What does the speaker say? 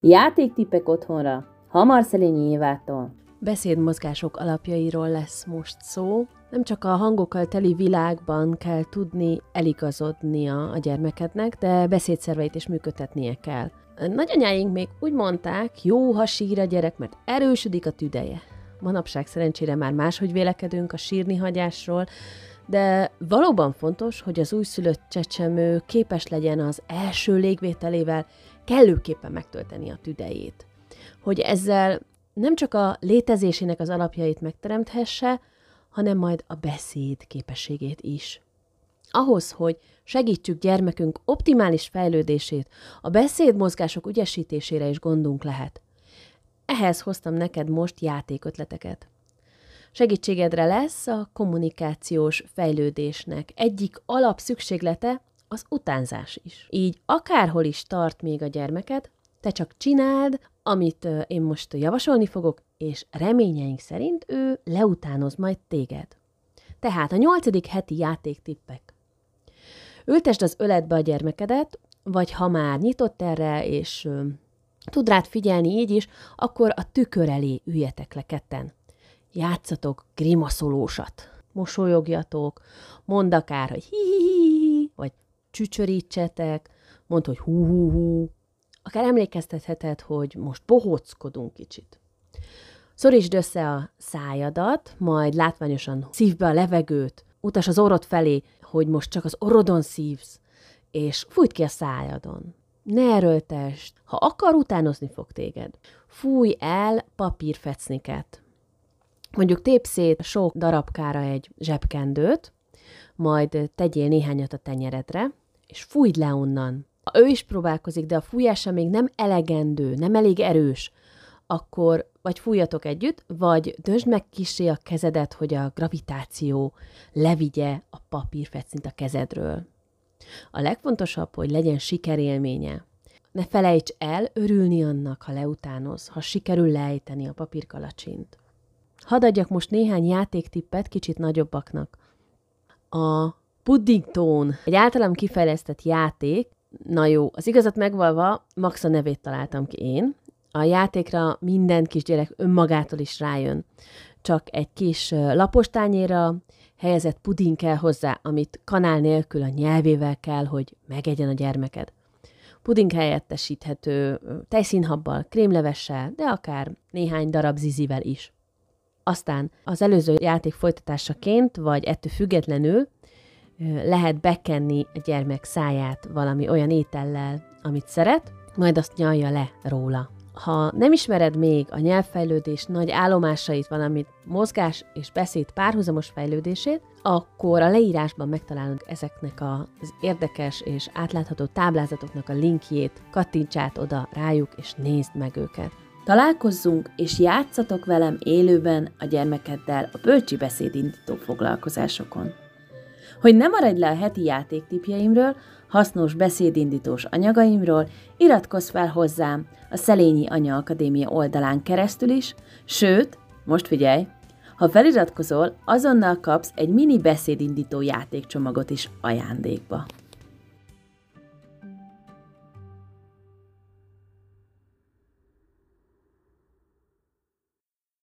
Játéktipek otthonra, Hamar Szelényi Évától. Beszédmozgások alapjairól lesz most szó. Nem csak a hangokkal teli világban kell tudni eligazodnia a gyermekednek, de beszédszerveit is működtetnie kell. Nagyanyáink még úgy mondták, jó, ha sír a gyerek, mert erősödik a tüdeje. Manapság szerencsére már máshogy vélekedünk a sírni hagyásról, de valóban fontos, hogy az újszülött csecsemő képes legyen az első légvételével kellőképpen megtölteni a tüdejét. Hogy ezzel nem csak a létezésének az alapjait megteremthesse, hanem majd a beszéd képességét is. Ahhoz, hogy segítsük gyermekünk optimális fejlődését, a beszédmozgások ügyesítésére is gondunk lehet. Ehhez hoztam neked most játékötleteket. Segítségedre lesz a kommunikációs fejlődésnek egyik alapszükséglete az utánzás is. Így akárhol is tart még a gyermeket, te csak csináld, amit én most javasolni fogok, és reményeink szerint ő leutánoz majd téged. Tehát a nyolcadik heti játéktippek. Ültesd az öletbe a gyermekedet, vagy ha már nyitott erre, és ö, tud rád figyelni így is, akkor a tükör elé üljetek le ketten. Játszatok grimaszolósat. Mosolyogjatok, mondd akár, hogy hi, csücsörítsetek, mondd, hogy hú-hú-hú. Akár emlékeztetheted, hogy most bohóckodunk kicsit. Szorítsd össze a szájadat, majd látványosan szívd be a levegőt, utas az orrod felé, hogy most csak az orrodon szívsz, és fújt ki a szájadon. Ne erőltesd, ha akar, utánozni fog téged. Fúj el papírfecniket. Mondjuk tép szét sok darabkára egy zsebkendőt, majd tegyél néhányat a tenyeredre, és fújd le onnan. Ha ő is próbálkozik, de a fújása még nem elegendő, nem elég erős, akkor vagy fújjatok együtt, vagy dösd meg kisé a kezedet, hogy a gravitáció levigye a papírfecint a kezedről. A legfontosabb, hogy legyen sikerélménye. Ne felejts el örülni annak, ha leutánoz, ha sikerül lejteni a papírkalacsint. Hadd adjak most néhány játéktippet kicsit nagyobbaknak. A Puddingtone, egy általam kifejlesztett játék, na jó, az igazat megvalva, Max a nevét találtam ki én. A játékra minden kisgyerek önmagától is rájön. Csak egy kis lapostányéra helyezett puding kell hozzá, amit kanál nélkül a nyelvével kell, hogy megegyen a gyermeked. Puding helyettesíthető tejszínhabbal, krémlevessel, de akár néhány darab zizivel is. Aztán az előző játék folytatásaként, vagy ettől függetlenül lehet bekenni a gyermek száját valami olyan étellel, amit szeret, majd azt nyalja le róla. Ha nem ismered még a nyelvfejlődés nagy állomásait, valamit mozgás és beszéd párhuzamos fejlődését, akkor a leírásban megtalálod ezeknek az érdekes és átlátható táblázatoknak a linkjét, kattintsát oda rájuk, és nézd meg őket. Találkozzunk és játszatok velem élőben a gyermekeddel a bölcsi beszédindító foglalkozásokon. Hogy ne maradj le a heti játéktipjeimről, hasznos beszédindítós anyagaimról, iratkozz fel hozzám a Szelényi Anya Akadémia oldalán keresztül is, sőt, most figyelj, ha feliratkozol, azonnal kapsz egy mini beszédindító játékcsomagot is ajándékba.